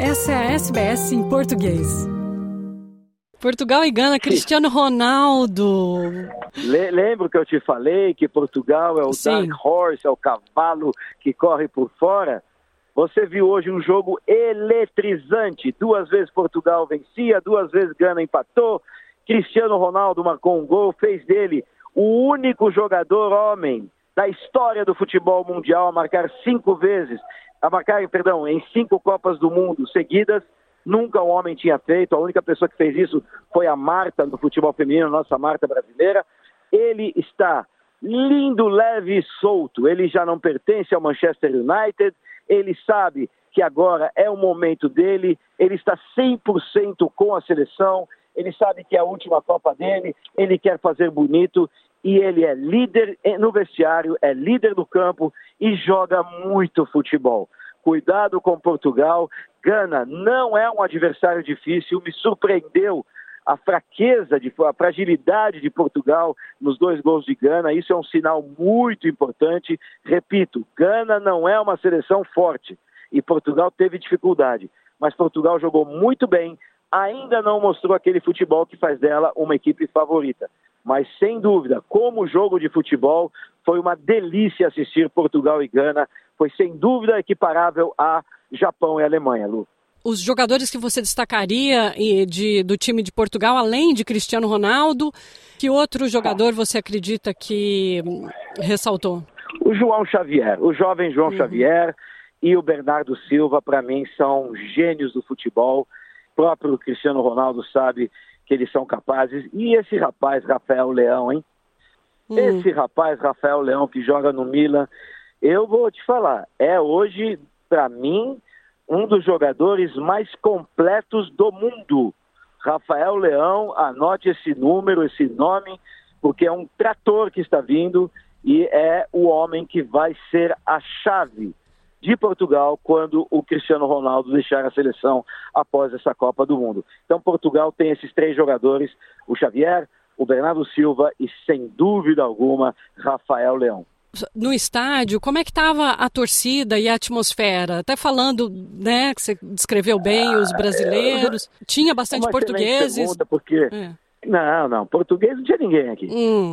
Essa é a SBS em português. Portugal e Gana, Cristiano Ronaldo. Le lembro que eu te falei que Portugal é o Sim. dark horse, é o cavalo que corre por fora? Você viu hoje um jogo eletrizante. Duas vezes Portugal vencia, duas vezes Gana empatou. Cristiano Ronaldo marcou um gol, fez dele o único jogador homem da história do futebol mundial a marcar cinco vezes, a marcar, perdão, em cinco Copas do Mundo seguidas. Nunca um homem tinha feito. A única pessoa que fez isso foi a Marta no futebol feminino, nossa Marta brasileira. Ele está lindo, leve e solto. Ele já não pertence ao Manchester United. Ele sabe que agora é o momento dele. Ele está 100% com a seleção. Ele sabe que é a última Copa dele. Ele quer fazer bonito e ele é líder no vestiário, é líder do campo e joga muito futebol. Cuidado com Portugal. Gana não é um adversário difícil, me surpreendeu a fraqueza, de, a fragilidade de Portugal nos dois gols de Gana. Isso é um sinal muito importante. Repito, Gana não é uma seleção forte e Portugal teve dificuldade, mas Portugal jogou muito bem. Ainda não mostrou aquele futebol que faz dela uma equipe favorita. Mas sem dúvida, como jogo de futebol, foi uma delícia assistir Portugal e Gana. Foi sem dúvida equiparável a Japão e Alemanha, Lu. Os jogadores que você destacaria de, do time de Portugal, além de Cristiano Ronaldo, que outro jogador você acredita que ressaltou? O João Xavier, o jovem João uhum. Xavier e o Bernardo Silva, para mim, são gênios do futebol. Próprio Cristiano Ronaldo sabe que eles são capazes. E esse rapaz, Rafael Leão, hein? Hum. Esse rapaz, Rafael Leão, que joga no Milan, eu vou te falar, é hoje, para mim, um dos jogadores mais completos do mundo. Rafael Leão, anote esse número, esse nome, porque é um trator que está vindo e é o homem que vai ser a chave de Portugal quando o Cristiano Ronaldo deixar a seleção após essa Copa do Mundo. Então Portugal tem esses três jogadores, o Xavier, o Bernardo Silva e sem dúvida alguma Rafael Leão. No estádio, como é que estava a torcida e a atmosfera? Até falando, né, que você descreveu bem os brasileiros, tinha bastante é portugueses. Pergunta porque é. não, não, português não tinha ninguém aqui. Hum.